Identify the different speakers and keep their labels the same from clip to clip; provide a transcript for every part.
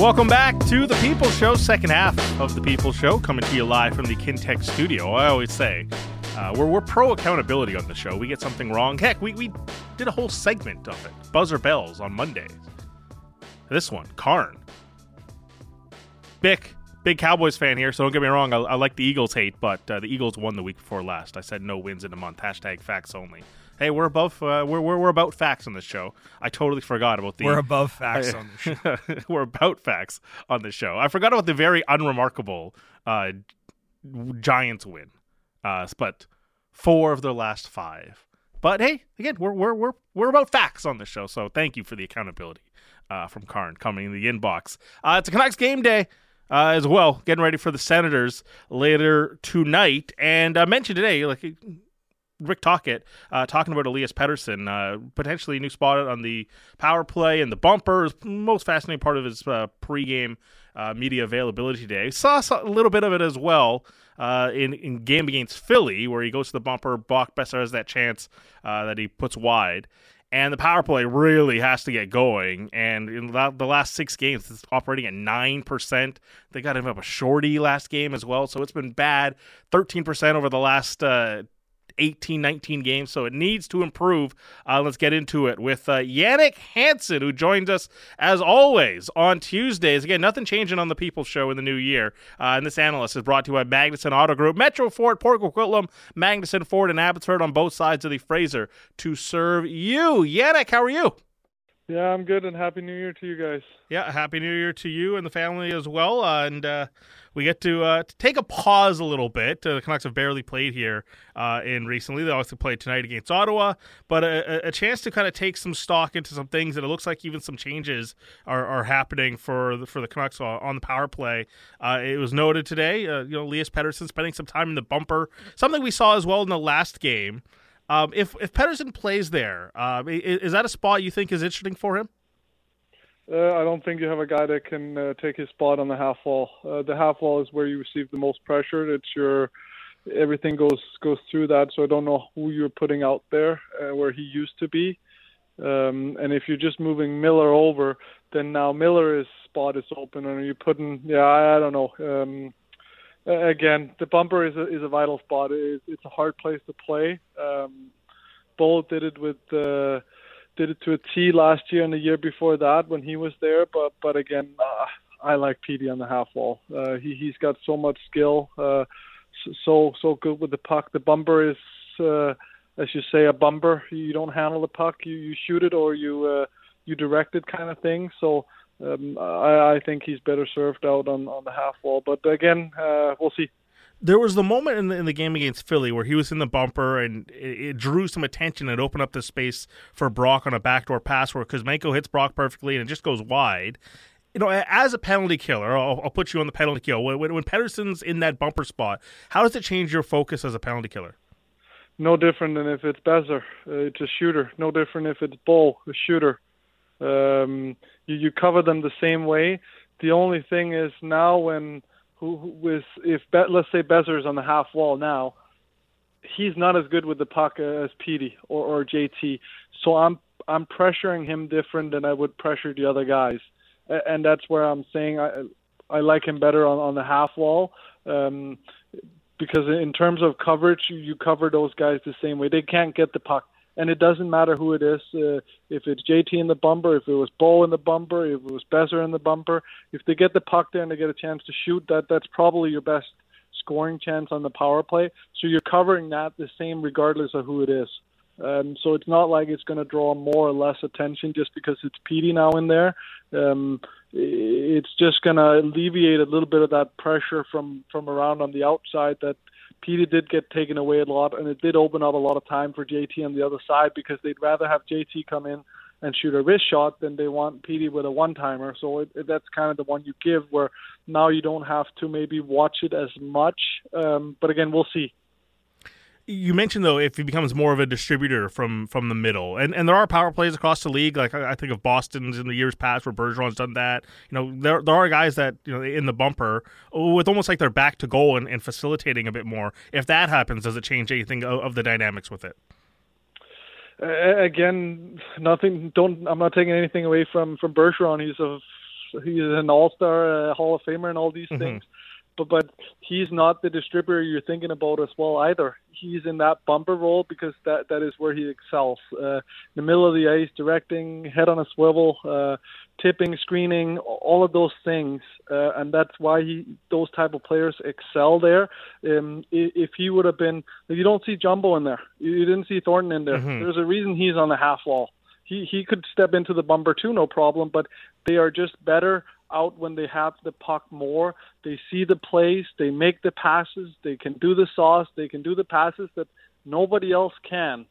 Speaker 1: Welcome back to the People Show, second half of the People Show, coming to you live from the Kintec studio. I always say uh, we're, we're pro accountability on the show. We get something wrong. Heck, we, we did a whole segment of it buzzer bells on Mondays. This one, Karn. Bik, big Cowboys fan here, so don't get me wrong. I, I like the Eagles hate, but uh, the Eagles won the week before last. I said no wins in a month. Hashtag facts only. Hey, we're above. Uh, we're, we're we're about facts on this show. I totally forgot about the.
Speaker 2: We're above facts on the show.
Speaker 1: we're about facts on the show. I forgot about the very unremarkable uh, Giants win, uh, but four of their last five. But hey, again, we're we're we're we're about facts on this show. So thank you for the accountability uh, from Karn coming in the inbox. Uh, it's a Canucks game day. Uh, as well, getting ready for the Senators later tonight, and I mentioned today, like Rick Tocchet uh, talking about Elias Pettersson, uh, potentially a new spot on the power play and the bumper. is most fascinating part of his uh, pregame uh, media availability today. Saw, a little bit of it as well uh, in in game against Philly, where he goes to the bumper. Brock Boeser has that chance uh, that he puts wide. And the power play really has to get going. And in the last six games, it's operating at 9%. They got him up a shorty last game as well. So it's been bad. 13% over the last 18, 19 games, so it needs to improve. Uh, let's get into it with uh, Jannik Hansen, who joins us as always on Tuesdays. Again, nothing changing on the People Show in the new year. Uh, and this analyst is brought to you by Magnuson Auto Group, Metro Ford, Port Coquitlam, Magnuson Ford, and Abbotsford on both sides of the Fraser to serve you. Jannik, how are you?
Speaker 3: Yeah, I'm good, and happy New Year to you guys.
Speaker 1: Yeah, happy New Year to you and the family as well. Uh, and uh, we get to, uh, to take a pause a little bit. Uh, the Canucks have barely played here uh, in recently. They also played tonight against Ottawa, but a, a, chance to kind of take some stock into some things. And it looks like even some changes are, are happening for the, for the Canucks on the power play. Uh, it was noted today. you know, Elias Pettersson spending some time in the bumper, something we saw as well in the last game. Um, if if Pettersson plays there, uh, is, is, that a spot you think is interesting for him?
Speaker 3: Uh, I don't think you have a guy that can uh, take his spot on the half wall. Uh, the half wall is where you receive the most pressure. It's your everything goes goes through that. So I don't know who you're putting out there uh, where he used to be. Um, and if you're just moving Miller over, then now Miller's spot is open, and you're putting yeah I, I don't know. Um, again, the bumper is a, is a vital spot. It, it's a hard place to play. Um, Bull did it with uh, did it to a T last year and the year before that when he was there. But but again, uh, I like Petey on the half wall. Uh, he he's got so much skill, uh, so so good with the puck. The bumper is, uh, as you say, a bumper. You don't handle the puck. You you shoot it or you uh, you direct it kind of thing. So um, I, I think he's better served out on, on the half wall. But again, uh, we'll see.
Speaker 1: There was the moment in the, in the game against Philly where he was in the bumper and it, it drew some attention and opened up the space for Brock on a backdoor pass where Kuzmenko hits Brock perfectly and it just goes wide. You know, as a penalty killer, I'll, I'll put you on the penalty kill. When, when Pettersson's in that bumper spot, how does it change your focus as a penalty killer?
Speaker 3: No different than if it's Boeser, Uh, it's a shooter. No different if it's Bull, a shooter. Um, you, you cover them the same way. The only thing is now when who, is if Be- let's say Boeser's on the half wall now, he's not as good with the puck as Petey or, or JT. So I'm I'm pressuring him different than I would pressure the other guys, and that's where I'm saying I I like him better on, on the half wall. Um, because in terms of coverage, you, you cover those guys the same way. They can't get the puck and it doesn't matter who it is. Uh, if it's JT in the bumper, if it was Bo in the bumper, if it was Boeser in the bumper, if they get the puck there and they get a chance to shoot, that that's probably your best scoring chance on the power play. So you're covering that the same regardless of who it is. Um, so it's not like it's going to draw more or less attention just because it's Petey now in there. Um, it's just going to alleviate a little bit of that pressure from from around on the outside that Petey did get taken away a lot, and it did open up a lot of time for JT on the other side because they'd rather have JT come in and shoot a wrist shot than they want Petey with a one timer. So it, it, that's kind of the one you give where now you don't have to maybe watch it as much. Um, but again, we'll see
Speaker 1: you mentioned though if he becomes more of a distributor from from the middle, and and there are power plays across the league. Like I, think of Boston's in the years past where Bergeron's done that. You know, there there are guys that you know in the bumper with almost like they're back to goal and, and facilitating a bit more. If that happens, does it change anything of, of the dynamics with it?
Speaker 3: Uh, again, nothing. Don't. I'm not taking anything away from from Bergeron. He's a he's an All Star, uh, Hall of Famer, and all these mm-hmm. things. But but he's not the distributor you're thinking about as well either. He's in that bumper role because that that is where he excels. Uh, in the middle of the ice, directing, head on a swivel, uh, tipping, screening, all of those things, uh, and that's why he those type of players excel there. Um, if he would have been, you don't see Jumbo in there, you didn't see Thornton in there. Mm-hmm. There's a reason he's on the half wall. He he could step into the bumper too, no problem. But they are just better out when they have the puck more. They see the plays, they make the passes, they can do the sauce, they can do the passes that nobody else can.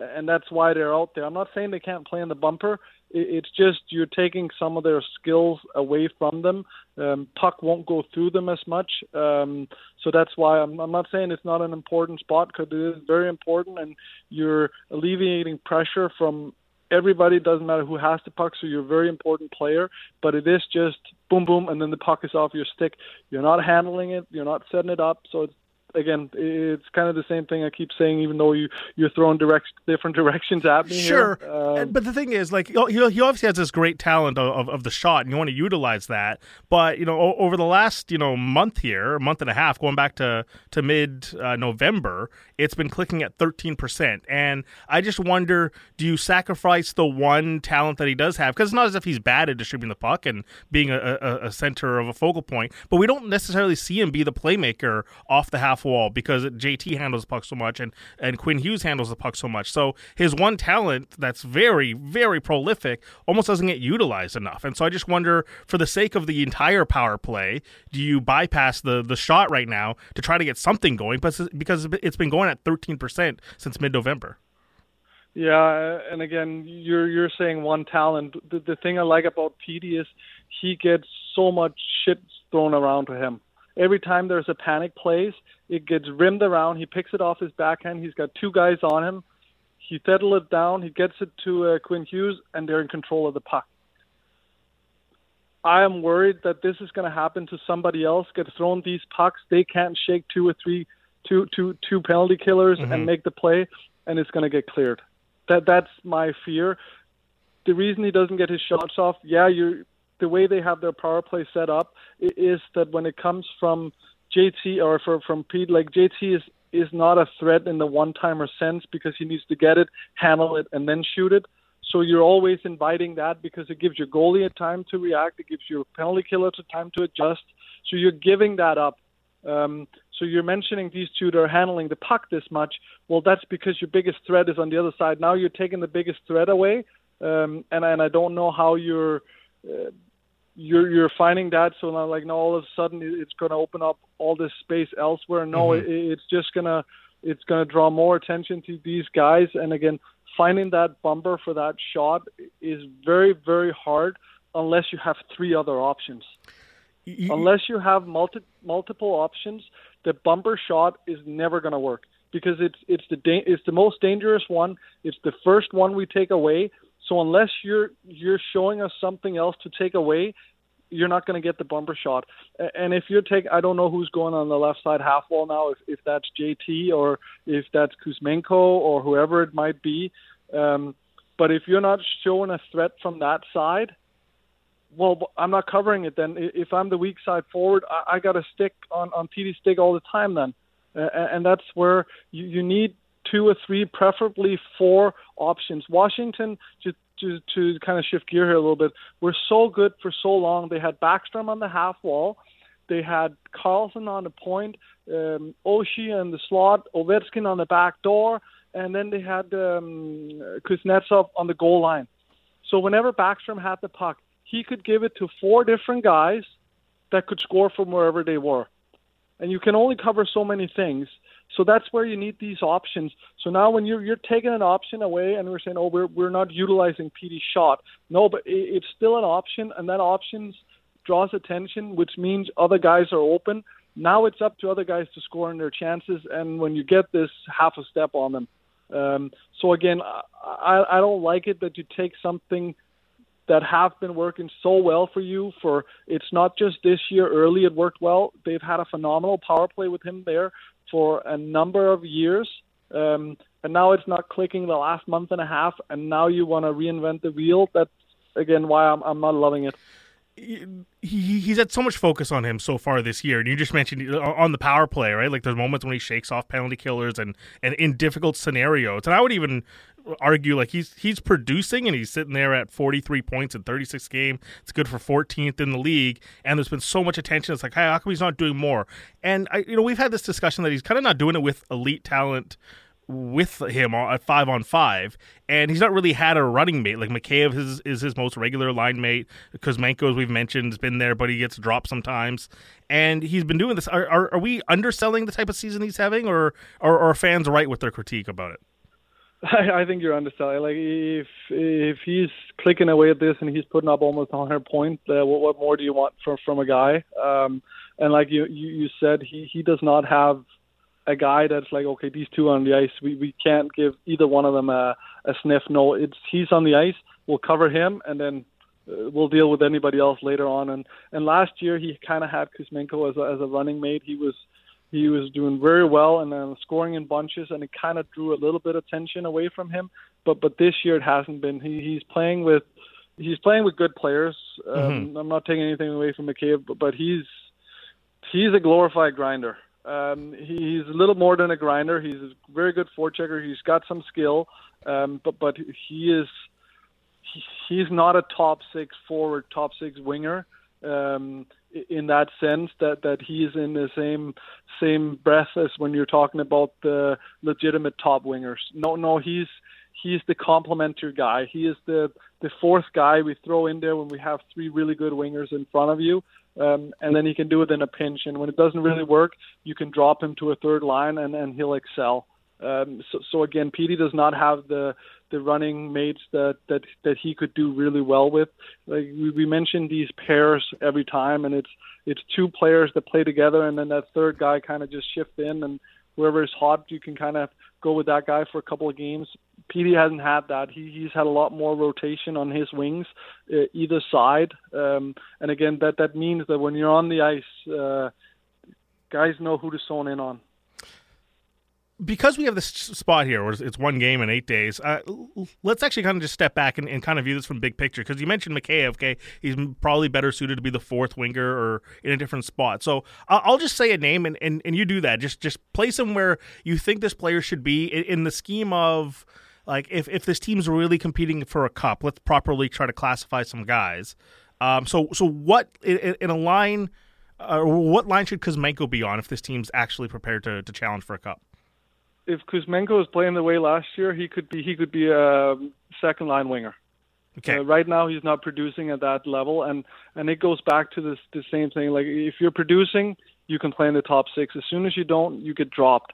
Speaker 3: And that's why they're out there. I'm not saying they can't play in the bumper. It's just you're taking some of their skills away from them. Um, puck won't go through them as much. Um, so that's why I'm, I'm not saying it's not an important spot because it is very important, and you're alleviating pressure from everybody doesn't matter who has the puck so you're a very important player but it is just boom boom and then the puck is off your stick. You're not handling it. You're not setting it up so it's again, it's kind of the same thing I keep saying, even though you you're throwing direct different directions at me.
Speaker 1: Sure, um, but the thing is, like, he, he obviously has this great talent of, of, of, the shot, and you want to utilize that. But you know, over the last you know month here, month and a half, going back to to mid uh, November, it's been clicking at thirteen percent, and I just wonder, do you sacrifice the one talent that he does have? Because it's not as if he's bad at distributing the puck and being a, a, a center of a focal point, but we don't necessarily see him be the playmaker off the half wall because JT handles the puck so much and, and Quinn Hughes handles the puck so much. So his one talent that's very, very prolific almost doesn't get utilized enough. And so I just wonder, for the sake of the entire power play, do you bypass the, the shot right now to try to get something going? But because it's been going at 13% since mid November.
Speaker 3: Yeah, and again, you're you're saying one talent. The, the thing I like about Petey is he gets so much shit thrown around to him every time there's a panic plays, it gets rimmed around. He picks it off his backhand. He's got two guys on him. He settle it down. He gets it to uh, Quinn Hughes, and they're in control of the puck. I am worried that this is going to happen to somebody else. Get thrown these pucks. They can't shake two or three, two, two, two penalty killers mm-hmm. and make the play, and it's going to get cleared. That that's my fear. The reason he doesn't get his shots off, yeah, you the way they have their power play set up is that when it comes from JT or for, from Pete, like JT is is not a threat in the one timer sense because he needs to get it, handle it, and then shoot it. So you're always inviting that because it gives your goalie a time to react, it gives your penalty killer a time to adjust. So you're giving that up. Um, so you're mentioning these two that are handling the puck this much. Well, that's because your biggest threat is on the other side. Now you're taking the biggest threat away, um, and and I don't know how you're. Uh, you're you're finding that. So now like now all of a sudden it's going to open up all this space elsewhere. No mm-hmm. it, it's just going to it's going to draw more attention to these guys. And again finding that bumper for that shot is very very hard unless you have three other options. You, unless you have multi, multiple options the bumper shot is never going to work because it's it's the da- it's the most dangerous one. It's the first one we take away so unless you're you're showing us something else to take away, you're not going to get the bumper shot. And if you're taking, I don't know who's going on the left side half wall now, if if that's JT or if that's Kuzmenko or whoever it might be. Um, but if you're not showing a threat from that side, well, I'm not covering it. Then if I'm the weak side forward, I, I got to stick on on TD stick all the time. Then, uh, and that's where you, you need two or three, preferably four options. Washington, to, to, to kind of shift gear here a little bit, were so good for so long. They had Backstrom on the half wall. They had Carlson on the point, um, Oshie in the slot, Ovechkin on the back door, and then they had um, Kuznetsov on the goal line. So whenever Backstrom had the puck, he could give it to four different guys that could score from wherever they were. And you can only cover so many things. So that's where you need these options. So now when you're you're taking an option away and we're saying, oh, we're we're not utilizing Petey shot. No, but it's still an option, and that option draws attention, which means other guys are open. Now it's up to other guys to score in their chances, and when you get this, half a step on them. Um, so again, I, I don't like it that you take something that have been working so well for you for it's not just this year early it worked well they've had a phenomenal power play with him there for a number of years. Um, and now it's not clicking the last month and a half, and now you want to reinvent the wheel. That's again why I'm, I'm not loving it.
Speaker 1: he, he's had so much focus on him so far this year, and you just mentioned uh, on the power play, right? Like there's moments when he shakes off penalty killers and and in difficult scenarios, and I would even argue like he's he's producing and he's sitting there at 43 points in 36 game. It's good for 14th in the league, and there's been so much attention. It's like, hey, how come he's not doing more? And I, you know, we've had this discussion that he's kind of not doing it with elite talent with him at five on five, and he's not really had a running mate. Like Mikheyev is, is his most regular line mate. Kuzmenko, as we've mentioned, has been there, but he gets dropped sometimes. And he's been doing this. Are, are, are we underselling the type of season he's having, or, or are fans right with their critique about it?
Speaker 3: I, I think you're underselling. Like if if he's clicking away at this and he's putting up almost 100 points, uh, what, what more do you want from from a guy? Um, and like you, you you said, he he does not have a guy that's like, okay, these two on the ice, we, we can't give either one of them a, a sniff. No, it's he's on the ice. We'll cover him, and then uh, we'll deal with anybody else later on. And and last year he kind of had Kuzmenko as a, as a running mate. He was he was doing very well and then scoring in bunches, and it kind of drew a little bit of attention away from him. But but this year it hasn't been. He he's playing with he's playing with good players. Um, mm-hmm. I'm not taking anything away from McCabe, but, but he's he's a glorified grinder. Um, he's a little more than a grinder. He's a very good forechecker. He's got some skill, um, but but he is he, he's not a top six forward, top six winger. Um, in that sense that that he's in the same same breath as when you're talking about the legitimate top wingers. No, no, he's he's the complementary guy. He is the the fourth guy we throw in there when we have three really good wingers in front of you, um, and then he can do it in a pinch. And when it doesn't really work, you can drop him to a third line, and and he'll excel. Um, so, so again, Petey does not have the the running mates that that that he could do really well with. Like we, we mentioned these pairs every time, and it's it's two players that play together, and then that third guy kind of just shift in, and whoever is hot, you can kind of go with that guy for a couple of games. Petey hasn't had that. He, he's had a lot more rotation on his wings, uh, either side. Um, and again, that that means that when you're on the ice, uh, guys know who to zone in on
Speaker 1: because we have this spot here where it's one game in eight days, uh, let's actually kind of just step back and, and kind of view this from big picture. Because you mentioned Mikheyev, okay, he's probably better suited to be the fourth winger or in a different spot. So I'll just say a name, and, and, and you do that. Just just place him where you think this player should be in, in the scheme of like if if this team's really competing for a cup, let's properly try to classify some guys. Um, so so what in, in a line, uh, what line should Kuzmenko be on if this team's actually prepared to to challenge for a cup?
Speaker 3: If Kuzmenko is playing the way last year, he could be he could be a second line winger.
Speaker 1: Okay.
Speaker 3: Uh, right now, he's not producing at that level, and and it goes back to this the same thing. Like if you're producing, you can play in the top six. As soon as you don't, you get dropped.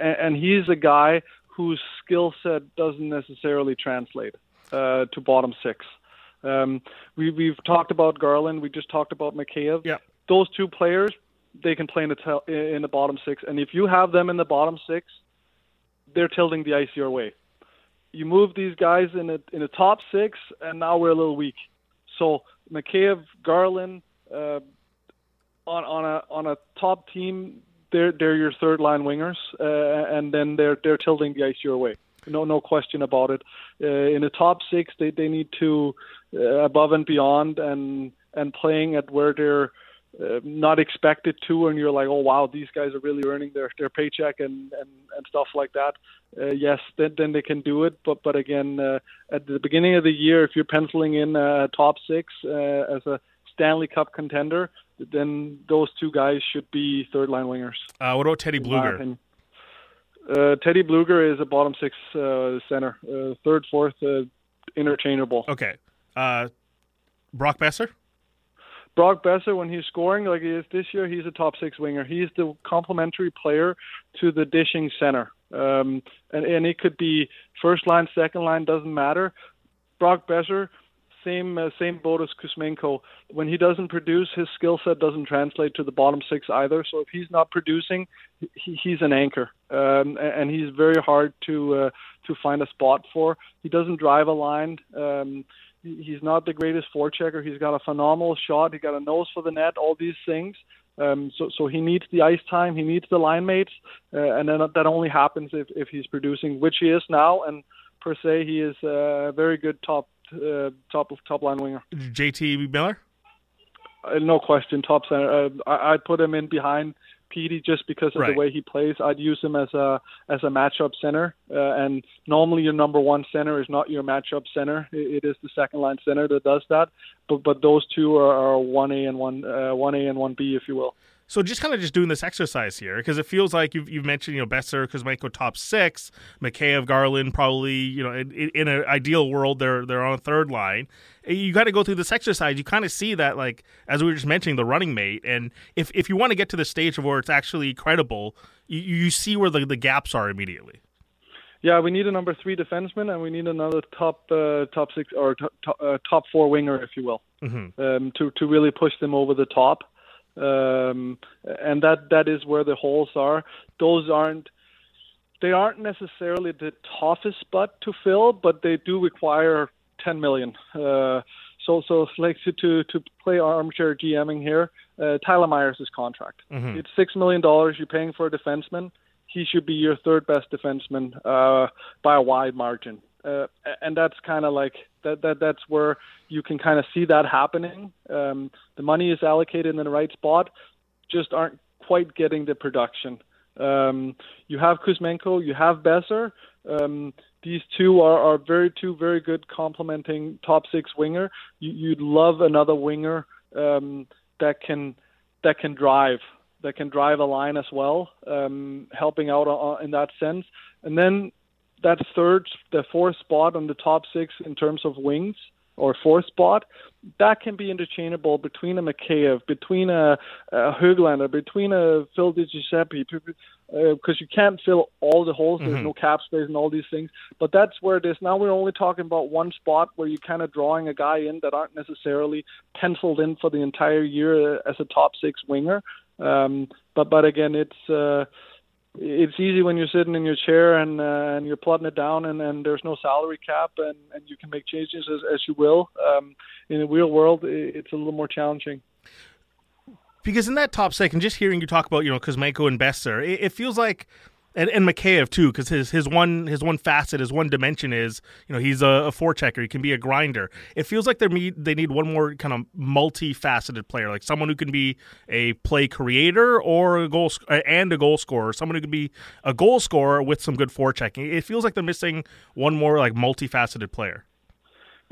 Speaker 3: And, and he's a guy whose skill set doesn't necessarily translate uh, to bottom six. Um, we we've talked about Garland. We just talked about Mikheyev.
Speaker 1: Yeah.
Speaker 3: Those two players, they can play in the tel- in the bottom six, and if you have them in the bottom six they're tilting the ice your way. You move these guys in a in a top six, and now we're a little weak. So Mikheyev, Garland, uh, on on a on a top team, they're they're your third line wingers, uh, and then they're they're tilting the ice your way. No no question about it. Uh, in a top six, they they need to uh, above and beyond and and playing at where they're uh, not expected to, and you're like, oh wow, these guys are really earning their their paycheck and and, and stuff like that. Uh, yes, then then they can do it. But but again, uh, at the beginning of the year, if you're penciling in a top six uh, as a Stanley Cup contender, then those two guys should be third line wingers.
Speaker 1: Uh, what about Teddy Blueger?
Speaker 3: Uh, Teddy Blueger is a bottom six uh, center, uh, third, fourth, uh, interchangeable.
Speaker 1: Okay. Uh, Brock Boeser?
Speaker 3: Brock Boeser, when he's scoring like he is this year, he's a top six winger. He's the complementary player to the dishing center. Um, and, and it could be first line, second line, doesn't matter. Brock Boeser, same uh, same boat as Kuzmenko. When he doesn't produce, his skill set doesn't translate to the bottom six either. So if he's not producing, he, he's an anchor, um, and he's very hard to uh, to find a spot for. He doesn't drive a line. Um, he's not the greatest forechecker. He's got a phenomenal shot. He got a nose for the net. All these things. Um, so so he needs the ice time. He needs the line mates, uh, and then that only happens if if he's producing, which he is now. And per se, he is a very good top uh, top top line winger.
Speaker 1: JT Miller.
Speaker 3: uh, no question, top center. Uh, I, I'd put him in behind Petey just because of
Speaker 1: Right.
Speaker 3: the way he plays. I'd use him as a as a matchup center, uh, and normally your number one center is not your matchup center. It, it is the second line center that does that. But but those two are, are one A and one uh, one A and one B, if you will.
Speaker 1: So just kind of just doing this exercise here because it feels like you've, you've mentioned you know Boeser, Kuzmenko top six, Mikheyev, Garland probably you know in, in an ideal world they're they're on a third line. You got to go through this exercise. You kind of see that like as we were just mentioning the running mate, and if if you want to get to the stage of where it's actually credible, you, you see where the the gaps are immediately.
Speaker 3: Yeah, we need a number three defenseman, and we need another top uh, top six or top, top, uh, top four winger, if you will,
Speaker 1: Mm-hmm.
Speaker 3: um, to to really push them over the top. Um, and that that is where the holes are. Those aren't they aren't necessarily the toughest spot to fill, but they do require 10 million. Uh, so so like to to, to play armchair GMing here, uh, Tyler Myers' contract.
Speaker 1: Mhm.
Speaker 3: It's six million dollars you're paying for a defenseman. He should be your third best defenseman uh, by a wide margin. Uh, and that's kind of like that, that. That's where you can kind of see that happening. Um, the money is allocated in the right spot, just aren't quite getting the production. Um, you have Kuzmenko, you have Boeser. Um, these two are, are very two very good complementing top six winger. You, you'd love another winger um, that can that can drive that can drive a line as well, um, helping out in that sense. And then that third, the fourth spot on the top six in terms of wings or fourth spot, that can be interchangeable between a Mikheyev, between a, a Höglander, between a Phil Di Giuseppe, because you can't fill all the holes. There's
Speaker 1: Mhm.
Speaker 3: no cap space and all these things. But that's where it is. Now we're only talking about one spot where you're kind of drawing a guy in that aren't necessarily penciled in for the entire year uh, as a top six winger. Um, but but again, it's uh, it's easy when you're sitting in your chair and uh, and you're plotting it down, and, and there's no salary cap, and, and you can make changes as, as you will. Um, in the real world, it's a little more challenging.
Speaker 1: because in that top second, just hearing you talk about you know Kuzmenko and Boeser, it, it feels like. And, and Mikheyev too, because his, his one his one facet, his one dimension is you know he's a, a forechecker. He can be a grinder. It feels like they need they need one more kind of multifaceted player, like someone who can be a play creator or a goal and a goal scorer. Someone who can be a goal scorer with some good forechecking. It feels like they're missing one more like multifaceted player.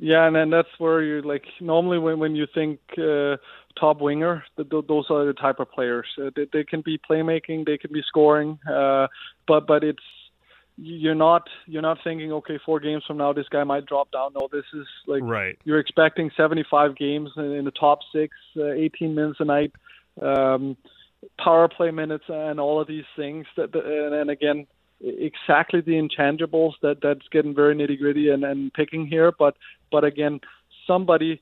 Speaker 3: Yeah, and then that's where you like normally when when you think uh, top winger, th- th- those are the type of players. Uh, they, they can be playmaking, they can be scoring, uh, but but it's you're not you're not thinking okay four games from now this guy might drop down. No, this is like
Speaker 1: Right.
Speaker 3: you're expecting 75 games in, in the top six, uh, 18 minutes a night, um, power play minutes, and all of these things. That, that and, and again, exactly the intangibles that that's getting very nitty gritty and, and picking here. But but again, somebody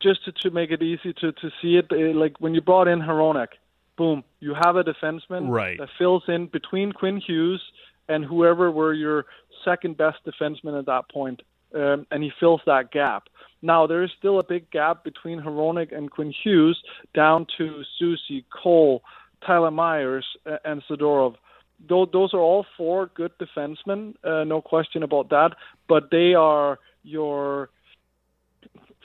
Speaker 3: just to, to make it easy to to see it, eh, like when you brought in Hronek, boom, you have a defenseman
Speaker 1: Right.
Speaker 3: that fills in between Quinn Hughes and whoever were your second best defenseman at that point, um, and he fills that gap. Now there is still a big gap between Hronek and Quinn Hughes, down to Soucy, Cole, Tyler Myers, and Zadorov. Those, are all four good defensemen, uh, no question about that. But they are your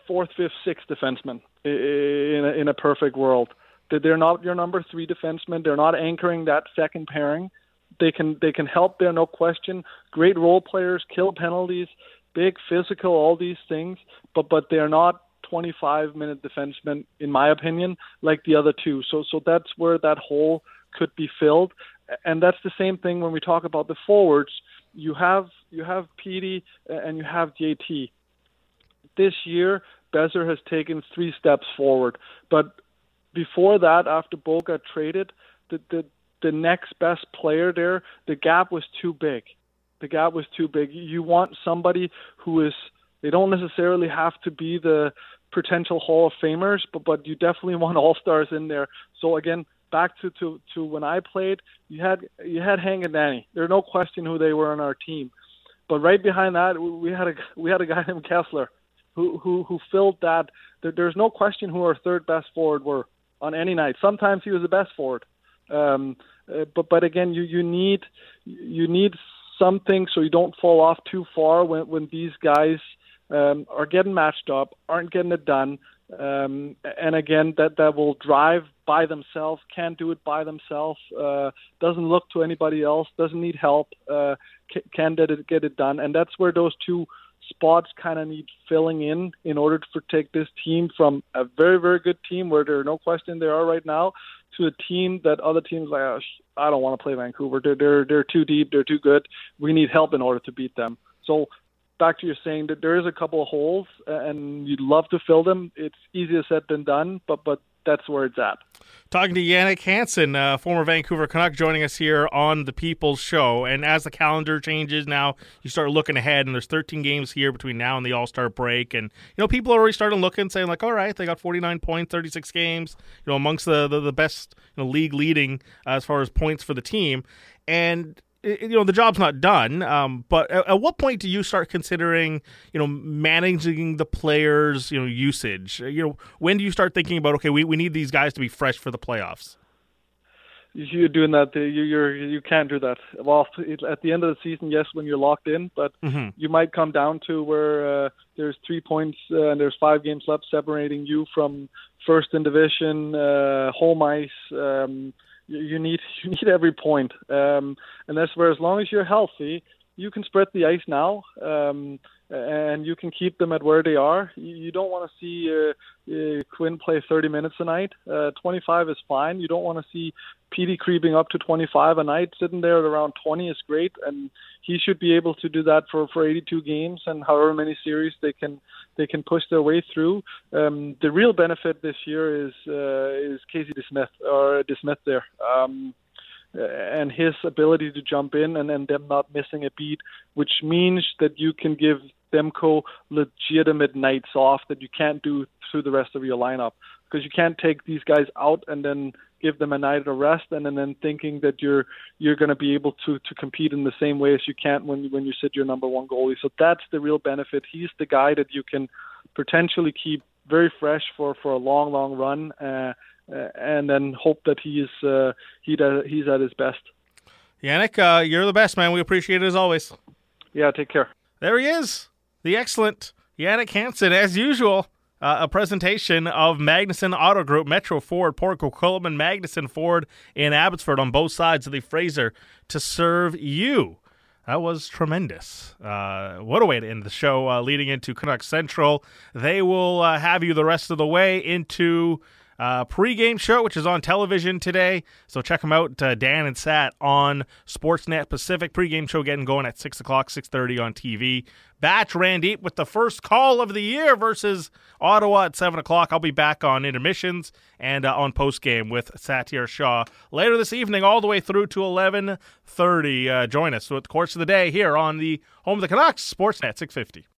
Speaker 3: fourth, fifth, sixth i- in a, in a perfect world. They're not your number three defenseman. They're not anchoring that second pairing. They can they can help there, no question. Great role players, kill penalties, big physical, all these things. But but they're not 25 minute defensemen, in my opinion, like the other two. So so that's where that hole could be filled. And that's the same thing when we talk about the forwards. You have you have Petey and you have JT this year, Boeser has taken three steps forward. But before that, after Bo got traded, the, the the next best player there, the gap was too big. The gap was too big. You want somebody who is. They don't necessarily have to be the potential Hall of Famers, but but you definitely want all stars in there. So again, back to, to, to when I played, you had you had Hank and Danny. There's no question who they were on our team. But right behind that, we had a we had a guy named Kesler who who who filled that. There, there's no question who our third best forward were on any night. Sometimes he was the best forward. Um, uh, but but again, you you need you need something so you don't fall off too far when when these guys um, are getting matched up, aren't getting it done. Um, and again, that that will drive by themselves, can't do it by themselves, uh, doesn't look to anybody else, doesn't need help, uh, can get it get it done, and that's where those two spots kind of need filling in in order to take this team from a very very good team where there are no question they are right now to a team that other teams like oh, I don't want to play Vancouver. They're they're they're too deep. They're too good. We need help in order to beat them. So back to your saying that there is a couple of holes and you'd love to fill them. It's easier said than done, but but that's where it's at.
Speaker 1: Talking to Jannik Hansen, uh, former Vancouver Canuck, joining us here on the People's Show. And as the calendar changes now, you start looking ahead, and there's 13 games here between now and the All Star break. And you know, people are already starting looking, saying like, all right, they got 49 points, 36 games, you know, amongst the the, the best you know, league leading uh, as far as points for the team. And you know the job's not done um, but at, at, what point do you start considering you know managing the players you know usage? You know when do you start thinking about okay we, we need these guys to be fresh for the playoffs?
Speaker 3: You're doing that you you're you can't do that. Well at the end of the season yes when you're locked in but mm-hmm. you might come down to where uh, there's three points uh, and there's five games left separating you from first in division uh, home ice um, you need you need every point, um, and that's where as long as you're healthy, you can spread the ice now, um, and you can keep them at where they are. You, don't want to see uh, uh, Quinn play 30 minutes a night. Uh, 25 is fine. You don't want to see Petey creeping up to 25 a night. Sitting there at around 20 is great, and he should be able to do that for for 82 games and however many series they can they can push their way through. Um, the real benefit this year is uh, is Casey DeSmith or DeSmith there. Um, and his ability to jump in and then them not missing a beat, which means that you can give Demko legitimate nights off that you can't do through the rest of your lineup because you can't take these guys out and then give them a night of rest and, and then thinking that you're you're going to be able to to compete in the same way as you can when when you sit your number one goalie. So that's the real benefit. He's the guy that you can potentially keep very fresh for for a long long run, uh, uh, and then hope that he is uh, he he's at his best.
Speaker 1: Jannik, uh, you're the best man. We appreciate it as always.
Speaker 3: Yeah, take care.
Speaker 1: There he is, the excellent Jannik Hansen, as usual uh, a presentation of Magnuson Auto Group, Metro Ford, Port Coquitlam, Magnuson Ford in Abbotsford on both sides of the Fraser to serve you. That was tremendous. Uh, what a way to end the show, uh, leading into Canuck Central. They will uh, have you the rest of the way into uh, pregame show, which is on television today. So check them out, uh, Dan and Sat on Sportsnet Pacific. Pregame show getting going at 6 o'clock, 6.30 on TV. Batch Randy with the first call of the year versus Ottawa at 7 o'clock. I'll be back on intermissions and uh, on postgame with Satiar Shah later this evening all the way through to 11.30. Uh, join us throughout the course of the day here on the Home of the Canucks, Sportsnet 650.